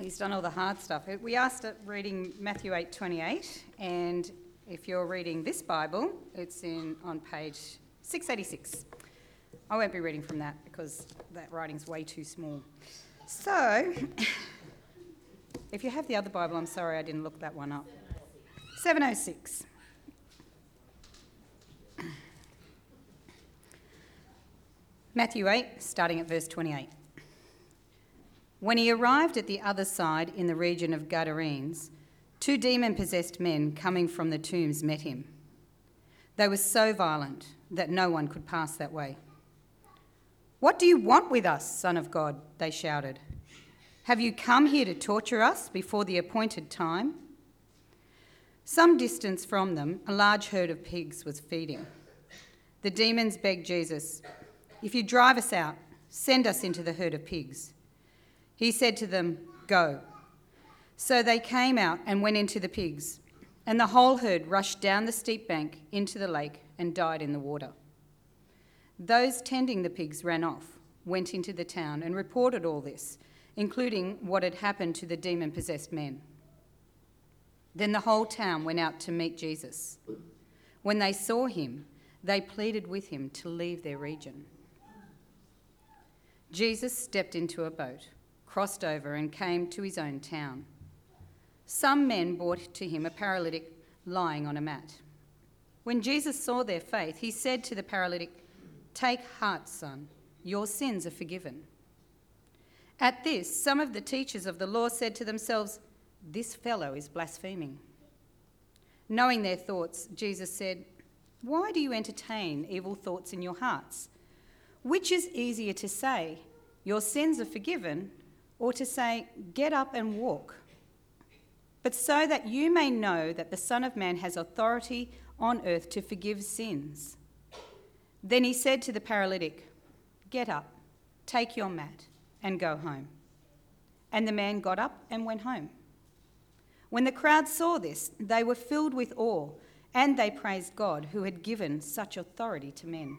He's done all the hard stuff. We asked at reading Matthew 8 28, and if you're reading this Bible, it's in on page 686. I won't be reading from that because that writing's way too small. So, if you have the other Bible, I'm sorry I didn't look that one up. 706. Matthew 8, starting at verse 28. When he arrived at the other side in the region of Gadarenes, two demon possessed men coming from the tombs met him. They were so violent that no one could pass that way. What do you want with us, Son of God? They shouted. Have you come here to torture us before the appointed time? Some distance from them, a large herd of pigs was feeding. The demons begged Jesus, If you drive us out, send us into the herd of pigs. He said to them, Go. So they came out and went into the pigs, and the whole herd rushed down the steep bank into the lake and died in the water. Those tending the pigs ran off, went into the town, and reported all this, including what had happened to the demon possessed men. Then the whole town went out to meet Jesus. When they saw him, they pleaded with him to leave their region. Jesus stepped into a boat, crossed over, and came to his own town. Some men brought to him a paralytic lying on a mat. When Jesus saw their faith, he said to the paralytic, Take heart, son, your sins are forgiven. At this, some of the teachers of the law said to themselves, this fellow is blaspheming. Knowing their thoughts, Jesus said, Why do you entertain evil thoughts in your hearts? Which is easier to say, Your sins are forgiven, or to say, Get up and walk? But so that you may know that the Son of Man has authority on earth to forgive sins. Then he said to the paralytic, Get up, take your mat, and go home. And the man got up and went home. When the crowd saw this, they were filled with awe, and they praised God who had given such authority to men.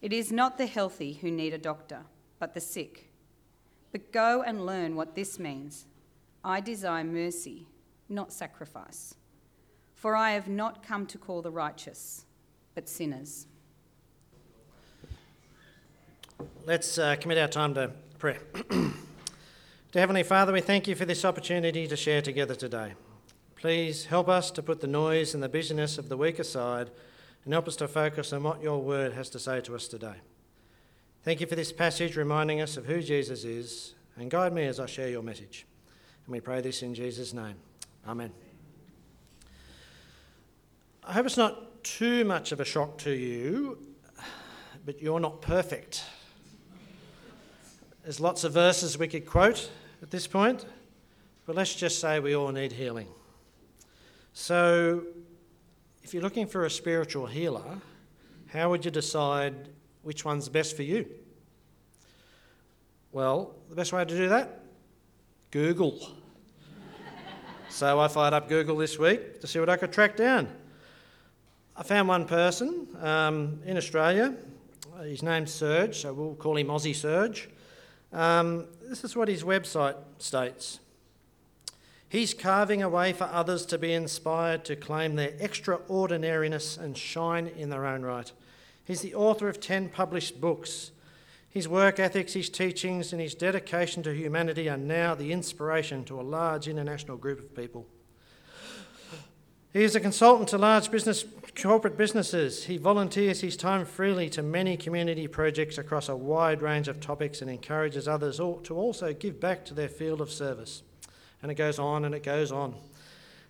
It is not the healthy who need a doctor, but the sick. But go and learn what this means. I desire mercy, not sacrifice. For I have not come to call the righteous, but sinners. Let's uh, commit our time to prayer. Heavenly Father, we thank you for this opportunity to share together today. Please help us to put the noise and the busyness of the week aside and help us to focus on what your word has to say to us today. Thank you for this passage reminding us of who Jesus is and guide me as I share your message. And we pray this in Jesus' name. Amen. I hope it's not too much of a shock to you, but you're not perfect. There's lots of verses we could quote at this point, but let's just say we all need healing. So, if you're looking for a spiritual healer, how would you decide which one's best for you? Well, the best way to do that? Google. so I fired up Google this week to see what I could track down. I found one person um, in Australia. His name's Serge, so we'll call him Aussie Serge. Um, this is what his website states. He's carving a way for others to be inspired to claim their extraordinariness and shine in their own right. He's the author of 10 published books. His work ethics, his teachings, and his dedication to humanity are now the inspiration to a large international group of people. He is a consultant to large business, corporate businesses. He volunteers his time freely to many community projects across a wide range of topics and encourages others to also give back to their field of service. And it goes on and it goes on.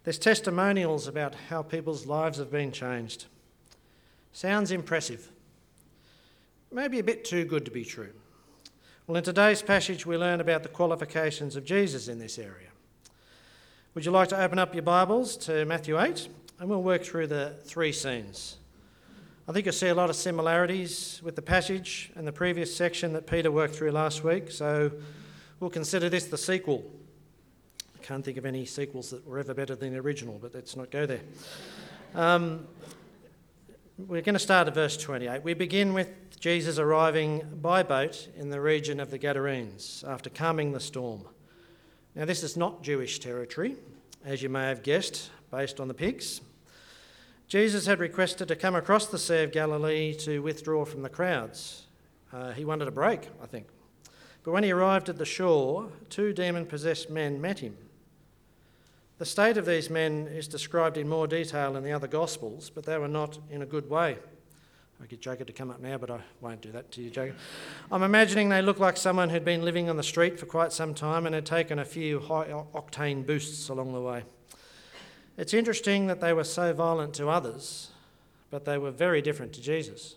There's testimonials about how people's lives have been changed. Sounds impressive. Maybe a bit too good to be true. Well, in today's passage, we learn about the qualifications of Jesus in this area. Would you like to open up your Bibles to Matthew 8? And we'll work through the three scenes. I think you'll see a lot of similarities with the passage and the previous section that Peter worked through last week, so we'll consider this the sequel. Can't think of any sequels that were ever better than the original, but let's not go there. Um, we're going to start at verse 28. We begin with Jesus arriving by boat in the region of the Gadarenes after calming the storm. Now, this is not Jewish territory, as you may have guessed, based on the pigs. Jesus had requested to come across the Sea of Galilee to withdraw from the crowds. Uh, he wanted a break, I think. But when he arrived at the shore, two demon possessed men met him. The state of these men is described in more detail in the other Gospels, but they were not in a good way. I get Jacob to come up now, but I won't do that to you, Jacob. I'm imagining they look like someone who'd been living on the street for quite some time and had taken a few high octane boosts along the way. It's interesting that they were so violent to others, but they were very different to Jesus.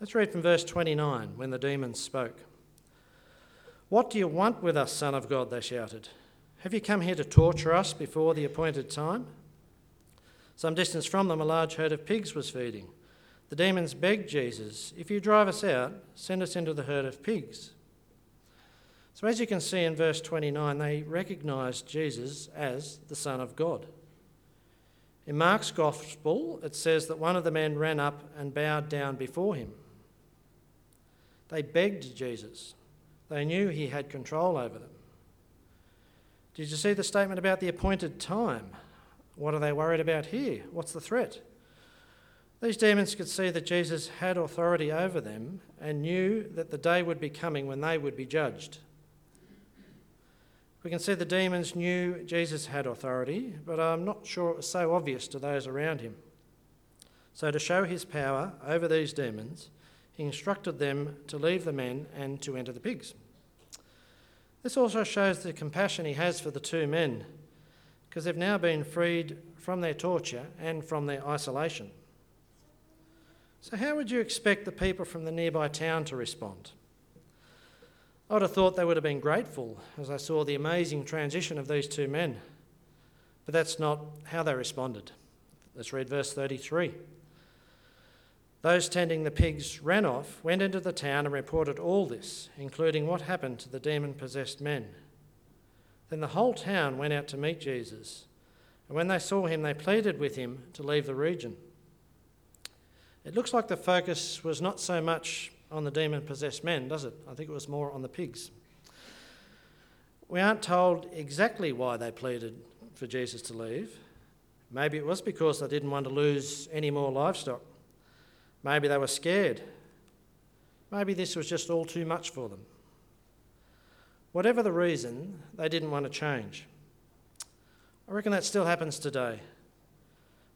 Let's read from verse 29 when the demons spoke. What do you want with us, Son of God? They shouted. Have you come here to torture us before the appointed time? Some distance from them, a large herd of pigs was feeding. The demons begged Jesus, If you drive us out, send us into the herd of pigs. So, as you can see in verse 29, they recognised Jesus as the Son of God. In Mark's Gospel, it says that one of the men ran up and bowed down before him. They begged Jesus. They knew he had control over them. Did you see the statement about the appointed time? What are they worried about here? What's the threat? These demons could see that Jesus had authority over them and knew that the day would be coming when they would be judged. We can see the demons knew Jesus had authority, but I'm not sure it was so obvious to those around him. So, to show his power over these demons, he instructed them to leave the men and to enter the pigs. This also shows the compassion he has for the two men, because they've now been freed from their torture and from their isolation. So, how would you expect the people from the nearby town to respond? I would have thought they would have been grateful as I saw the amazing transition of these two men. But that's not how they responded. Let's read verse 33. Those tending the pigs ran off, went into the town, and reported all this, including what happened to the demon possessed men. Then the whole town went out to meet Jesus, and when they saw him, they pleaded with him to leave the region. It looks like the focus was not so much on the demon possessed men, does it? I think it was more on the pigs. We aren't told exactly why they pleaded for Jesus to leave. Maybe it was because they didn't want to lose any more livestock. Maybe they were scared. Maybe this was just all too much for them. Whatever the reason, they didn't want to change. I reckon that still happens today.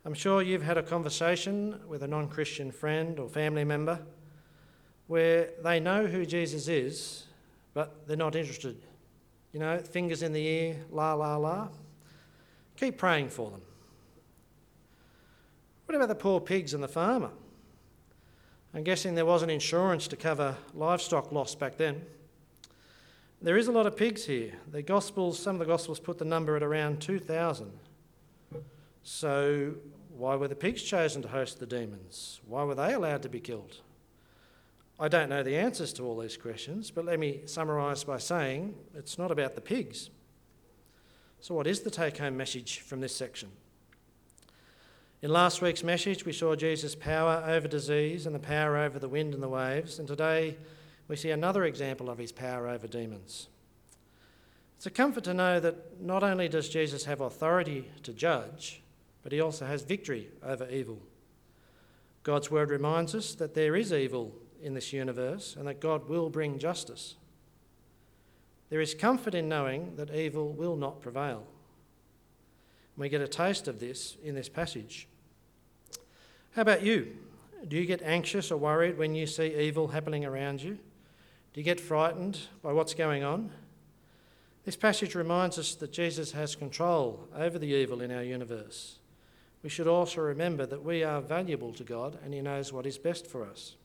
I'm sure you've had a conversation with a non Christian friend or family member where they know who Jesus is, but they're not interested. You know, fingers in the ear, la, la, la. Keep praying for them. What about the poor pigs and the farmer? I'm guessing there wasn't insurance to cover livestock loss back then. There is a lot of pigs here. The Gospels, some of the Gospels put the number at around 2,000. So, why were the pigs chosen to host the demons? Why were they allowed to be killed? I don't know the answers to all these questions, but let me summarise by saying it's not about the pigs. So, what is the take home message from this section? In last week's message, we saw Jesus' power over disease and the power over the wind and the waves, and today we see another example of his power over demons. It's a comfort to know that not only does Jesus have authority to judge, but he also has victory over evil. God's word reminds us that there is evil in this universe and that God will bring justice. There is comfort in knowing that evil will not prevail. We get a taste of this in this passage. How about you? Do you get anxious or worried when you see evil happening around you? Do you get frightened by what's going on? This passage reminds us that Jesus has control over the evil in our universe. We should also remember that we are valuable to God and He knows what is best for us.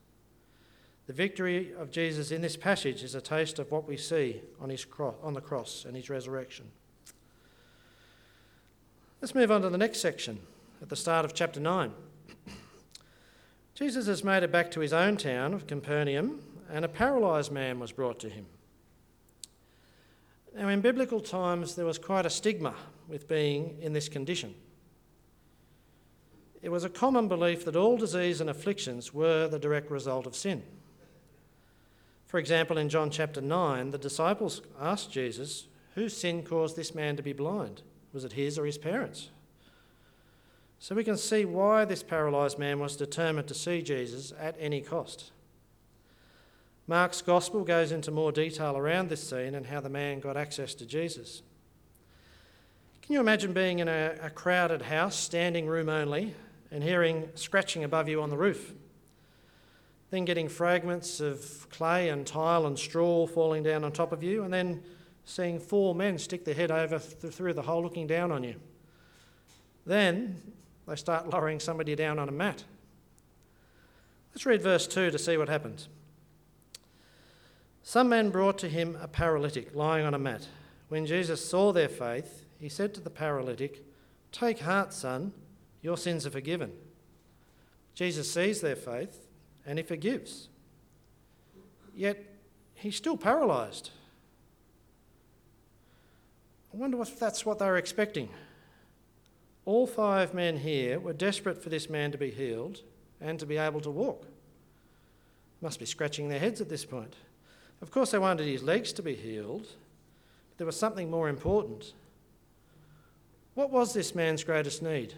The victory of Jesus in this passage is a taste of what we see on, his cro- on the cross and his resurrection. Let's move on to the next section at the start of chapter 9. Jesus has made it back to his own town of Capernaum, and a paralysed man was brought to him. Now, in biblical times, there was quite a stigma with being in this condition. It was a common belief that all disease and afflictions were the direct result of sin. For example, in John chapter 9, the disciples asked Jesus, Whose sin caused this man to be blind? Was it his or his parents? So we can see why this paralysed man was determined to see Jesus at any cost. Mark's gospel goes into more detail around this scene and how the man got access to Jesus. Can you imagine being in a, a crowded house, standing room only, and hearing scratching above you on the roof? Then getting fragments of clay and tile and straw falling down on top of you, and then seeing four men stick their head over th- through the hole looking down on you. Then they start lowering somebody down on a mat. Let's read verse 2 to see what happens. Some men brought to him a paralytic lying on a mat. When Jesus saw their faith, he said to the paralytic, Take heart, son, your sins are forgiven. Jesus sees their faith and he forgives. Yet he's still paralysed. I wonder if that's what they were expecting. All five men here were desperate for this man to be healed and to be able to walk. Must be scratching their heads at this point. Of course, they wanted his legs to be healed, but there was something more important. What was this man's greatest need?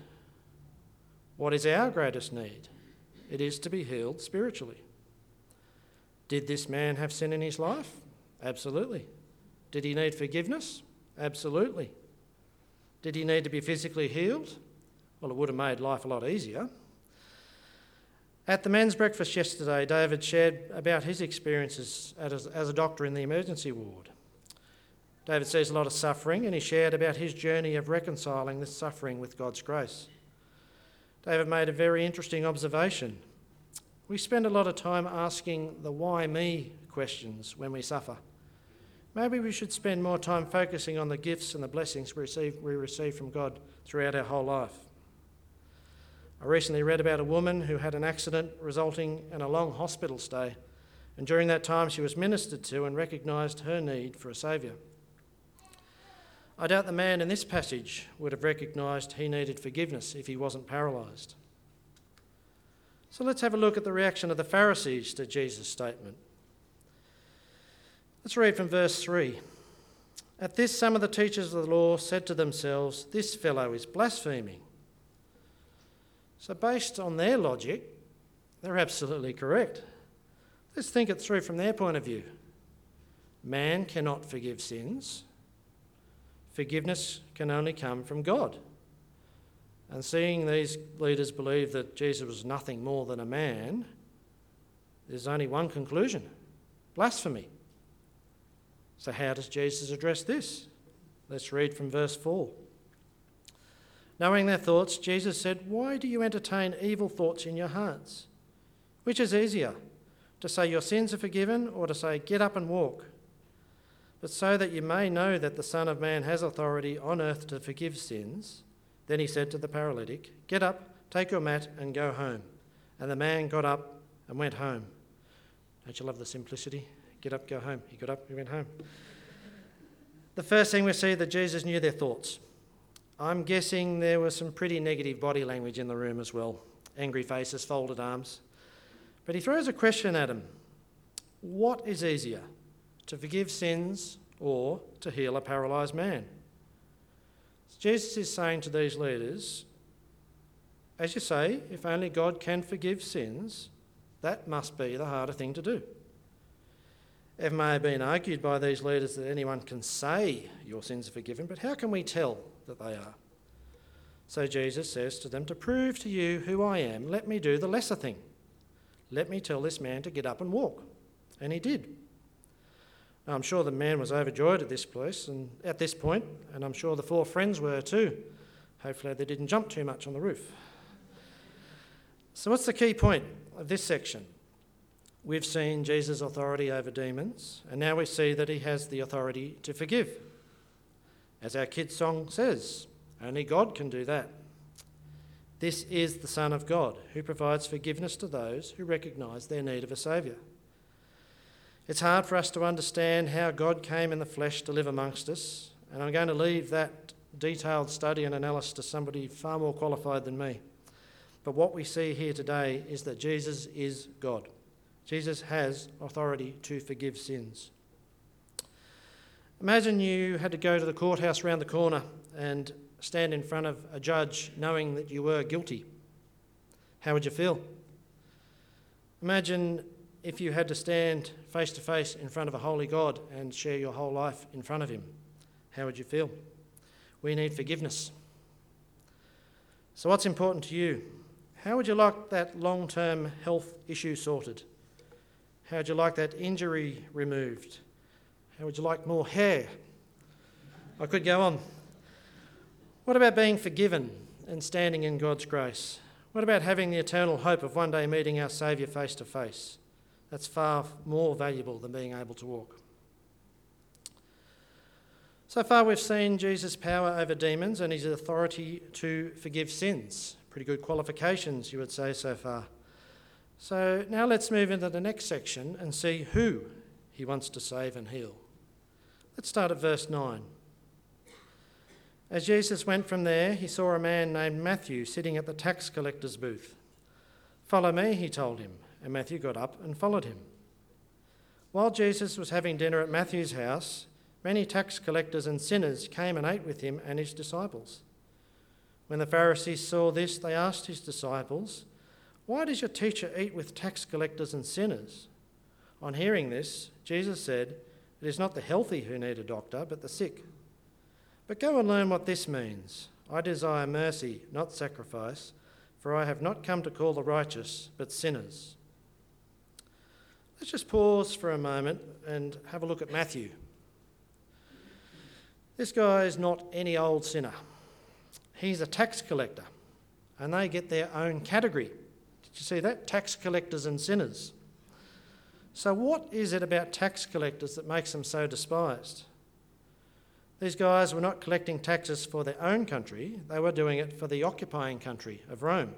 What is our greatest need? It is to be healed spiritually. Did this man have sin in his life? Absolutely. Did he need forgiveness? Absolutely. Did he need to be physically healed? Well, it would have made life a lot easier. At the men's breakfast yesterday, David shared about his experiences as, a doctor in the emergency ward. David sees a lot of suffering and he shared about his journey of reconciling this suffering with God's grace. David made a very interesting observation. We spend a lot of time asking the why me questions when we suffer. Maybe we should spend more time focusing on the gifts and the blessings we receive, we receive from God throughout our whole life. I recently read about a woman who had an accident resulting in a long hospital stay, and during that time she was ministered to and recognised her need for a saviour. I doubt the man in this passage would have recognised he needed forgiveness if he wasn't paralysed. So let's have a look at the reaction of the Pharisees to Jesus' statement. Let's read from verse 3. At this, some of the teachers of the law said to themselves, This fellow is blaspheming. So, based on their logic, they're absolutely correct. Let's think it through from their point of view. Man cannot forgive sins, forgiveness can only come from God. And seeing these leaders believe that Jesus was nothing more than a man, there's only one conclusion blasphemy. So, how does Jesus address this? Let's read from verse 4. Knowing their thoughts, Jesus said, Why do you entertain evil thoughts in your hearts? Which is easier, to say your sins are forgiven, or to say, Get up and walk? But so that you may know that the Son of Man has authority on earth to forgive sins, then he said to the paralytic, Get up, take your mat, and go home. And the man got up and went home. Don't you love the simplicity? Get up, go home. He got up, he went home. The first thing we see that Jesus knew their thoughts. I'm guessing there was some pretty negative body language in the room as well angry faces, folded arms. But he throws a question at him What is easier, to forgive sins or to heal a paralysed man? Jesus is saying to these leaders, as you say, if only God can forgive sins, that must be the harder thing to do. It may have been argued by these leaders that anyone can say your sins are forgiven, but how can we tell that they are? So Jesus says to them, To prove to you who I am, let me do the lesser thing. Let me tell this man to get up and walk. And he did. Now, I'm sure the man was overjoyed at this place and at this point, and I'm sure the four friends were too. Hopefully, they didn't jump too much on the roof. So, what's the key point of this section? We've seen Jesus' authority over demons, and now we see that he has the authority to forgive. As our kids' song says, only God can do that. This is the Son of God who provides forgiveness to those who recognise their need of a Saviour. It's hard for us to understand how God came in the flesh to live amongst us, and I'm going to leave that detailed study and analysis to somebody far more qualified than me. But what we see here today is that Jesus is God. Jesus has authority to forgive sins. Imagine you had to go to the courthouse round the corner and stand in front of a judge knowing that you were guilty. How would you feel? Imagine if you had to stand face to face in front of a holy God and share your whole life in front of Him. How would you feel? We need forgiveness. So, what's important to you? How would you like that long term health issue sorted? How would you like that injury removed? How would you like more hair? I could go on. What about being forgiven and standing in God's grace? What about having the eternal hope of one day meeting our Saviour face to face? That's far more valuable than being able to walk. So far, we've seen Jesus' power over demons and his authority to forgive sins. Pretty good qualifications, you would say, so far. So now let's move into the next section and see who he wants to save and heal. Let's start at verse 9. As Jesus went from there, he saw a man named Matthew sitting at the tax collector's booth. Follow me, he told him, and Matthew got up and followed him. While Jesus was having dinner at Matthew's house, many tax collectors and sinners came and ate with him and his disciples. When the Pharisees saw this, they asked his disciples, Why does your teacher eat with tax collectors and sinners? On hearing this, Jesus said, It is not the healthy who need a doctor, but the sick. But go and learn what this means. I desire mercy, not sacrifice, for I have not come to call the righteous, but sinners. Let's just pause for a moment and have a look at Matthew. This guy is not any old sinner. He's a tax collector, and they get their own category. You see that? Tax collectors and sinners. So, what is it about tax collectors that makes them so despised? These guys were not collecting taxes for their own country, they were doing it for the occupying country of Rome.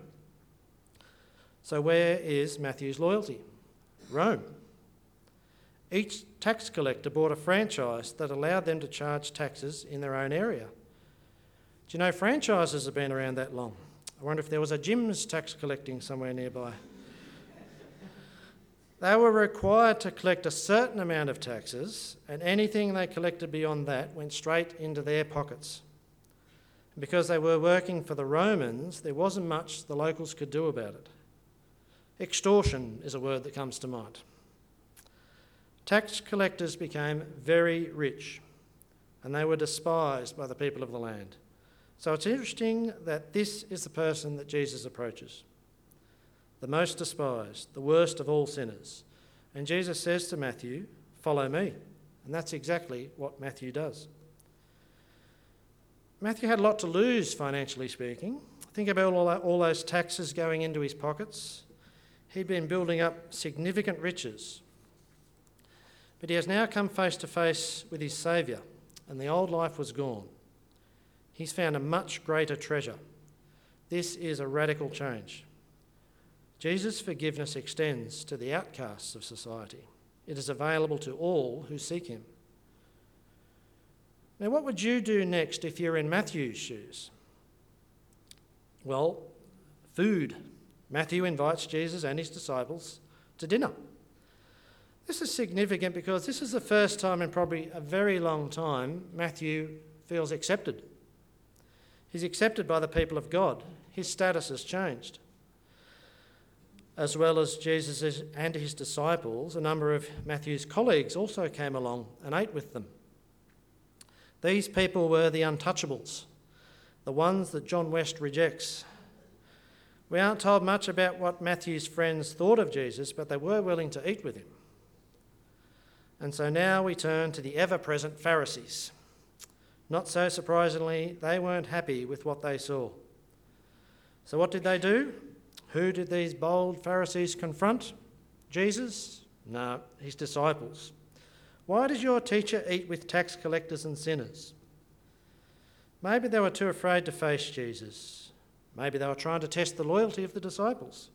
So, where is Matthew's loyalty? Rome. Each tax collector bought a franchise that allowed them to charge taxes in their own area. Do you know franchises have been around that long? I wonder if there was a Jim's tax collecting somewhere nearby. They were required to collect a certain amount of taxes, and anything they collected beyond that went straight into their pockets. Because they were working for the Romans, there wasn't much the locals could do about it. Extortion is a word that comes to mind. Tax collectors became very rich, and they were despised by the people of the land. So it's interesting that this is the person that Jesus approaches the most despised, the worst of all sinners. And Jesus says to Matthew, Follow me. And that's exactly what Matthew does. Matthew had a lot to lose, financially speaking. Think about all, that, all those taxes going into his pockets. He'd been building up significant riches. But he has now come face to face with his Saviour, and the old life was gone. He's found a much greater treasure. This is a radical change. Jesus' forgiveness extends to the outcasts of society. It is available to all who seek him. Now, what would you do next if you're in Matthew's shoes? Well, food. Matthew invites Jesus and his disciples to dinner. This is significant because this is the first time in probably a very long time Matthew feels accepted. He's accepted by the people of God. His status has changed. As well as Jesus and his disciples, a number of Matthew's colleagues also came along and ate with them. These people were the untouchables, the ones that John West rejects. We aren't told much about what Matthew's friends thought of Jesus, but they were willing to eat with him. And so now we turn to the ever present Pharisees. Not so surprisingly, they weren't happy with what they saw. So, what did they do? Who did these bold Pharisees confront? Jesus? No, his disciples. Why does your teacher eat with tax collectors and sinners? Maybe they were too afraid to face Jesus. Maybe they were trying to test the loyalty of the disciples.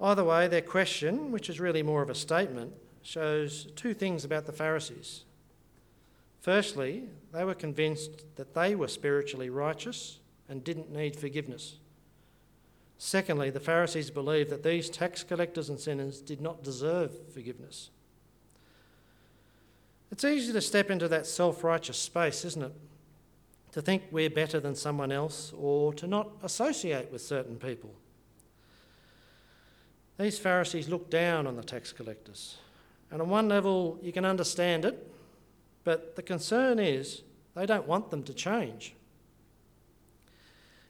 Either way, their question, which is really more of a statement, shows two things about the Pharisees. Firstly, they were convinced that they were spiritually righteous and didn't need forgiveness. Secondly, the Pharisees believed that these tax collectors and sinners did not deserve forgiveness. It's easy to step into that self righteous space, isn't it? To think we're better than someone else or to not associate with certain people. These Pharisees looked down on the tax collectors. And on one level, you can understand it, but the concern is they don't want them to change.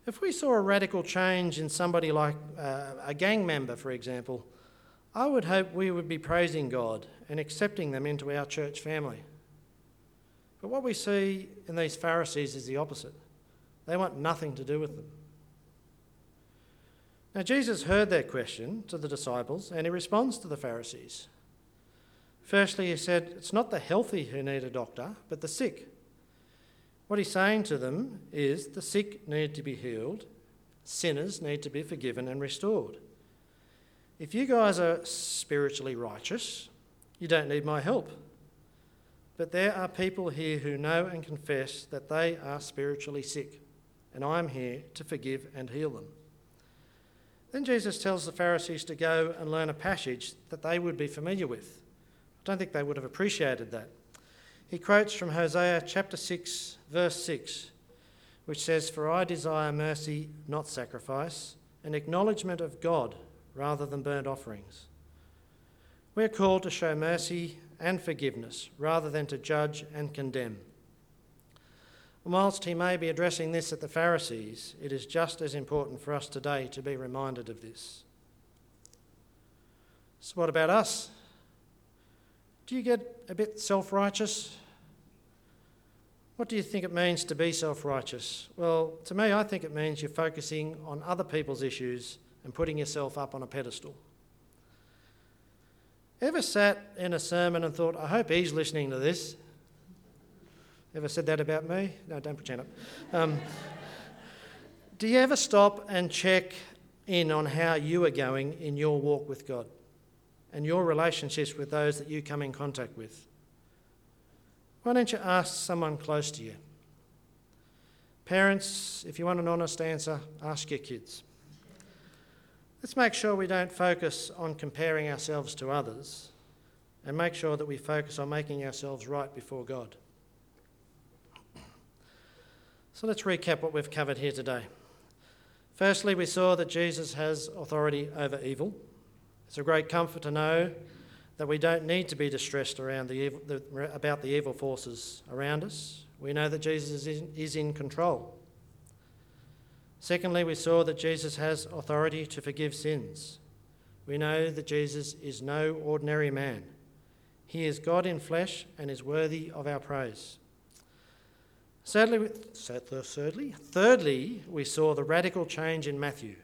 If we saw a radical change in somebody like uh, a gang member, for example, I would hope we would be praising God and accepting them into our church family. But what we see in these Pharisees is the opposite. They want nothing to do with them. Now, Jesus heard their question to the disciples and he responds to the Pharisees. Firstly, he said, It's not the healthy who need a doctor, but the sick. What he's saying to them is the sick need to be healed, sinners need to be forgiven and restored. If you guys are spiritually righteous, you don't need my help. But there are people here who know and confess that they are spiritually sick, and I am here to forgive and heal them. Then Jesus tells the Pharisees to go and learn a passage that they would be familiar with. Don't think they would have appreciated that. He quotes from Hosea chapter 6, verse 6, which says, For I desire mercy, not sacrifice, an acknowledgement of God rather than burnt offerings. We're called to show mercy and forgiveness rather than to judge and condemn. Whilst he may be addressing this at the Pharisees, it is just as important for us today to be reminded of this. So, what about us? Do you get a bit self righteous? What do you think it means to be self righteous? Well, to me, I think it means you're focusing on other people's issues and putting yourself up on a pedestal. Ever sat in a sermon and thought, I hope he's listening to this? Ever said that about me? No, don't pretend it. Um, do you ever stop and check in on how you are going in your walk with God and your relationships with those that you come in contact with? Why don't you ask someone close to you? Parents, if you want an honest answer, ask your kids. Let's make sure we don't focus on comparing ourselves to others and make sure that we focus on making ourselves right before God. So let's recap what we've covered here today. Firstly, we saw that Jesus has authority over evil. It's a great comfort to know that we don't need to be distressed around the evil, the, about the evil forces around us. We know that Jesus is in, is in control. Secondly, we saw that Jesus has authority to forgive sins. We know that Jesus is no ordinary man. He is God in flesh and is worthy of our praise. Thirdly, thirdly, thirdly, we saw the radical change in Matthew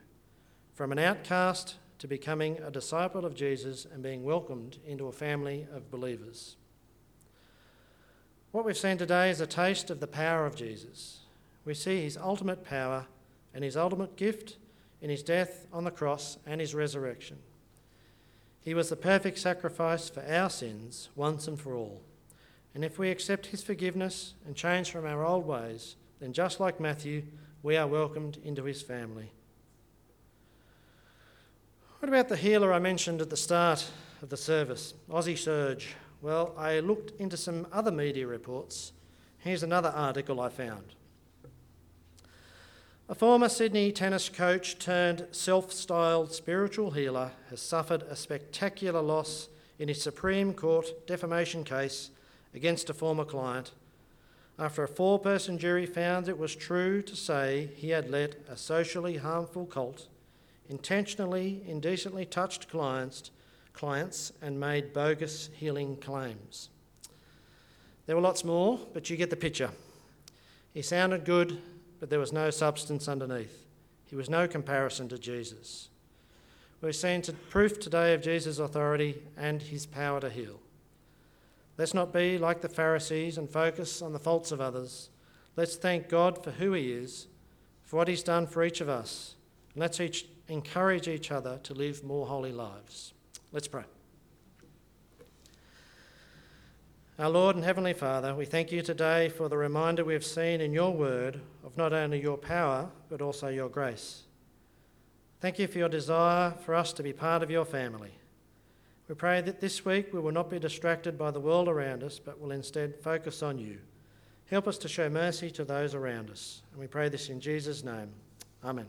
from an outcast to becoming a disciple of Jesus and being welcomed into a family of believers. What we've seen today is a taste of the power of Jesus. We see his ultimate power and his ultimate gift in his death on the cross and his resurrection. He was the perfect sacrifice for our sins once and for all. And if we accept his forgiveness and change from our old ways, then just like Matthew, we are welcomed into his family. What about the healer I mentioned at the start of the service, Aussie Serge? Well, I looked into some other media reports. Here's another article I found. A former Sydney tennis coach turned self styled spiritual healer has suffered a spectacular loss in his Supreme Court defamation case against a former client after a four person jury found it was true to say he had let a socially harmful cult intentionally, indecently touched clients, clients and made bogus healing claims. There were lots more, but you get the picture. He sounded good, but there was no substance underneath. He was no comparison to Jesus. We've seen to proof today of Jesus' authority and his power to heal. Let's not be like the Pharisees and focus on the faults of others. Let's thank God for who he is, for what he's done for each of us, and let's each encourage each other to live more holy lives. Let's pray. Our Lord and Heavenly Father, we thank you today for the reminder we've seen in your word of not only your power, but also your grace. Thank you for your desire for us to be part of your family. We pray that this week we will not be distracted by the world around us, but will instead focus on you. Help us to show mercy to those around us. And we pray this in Jesus' name. Amen.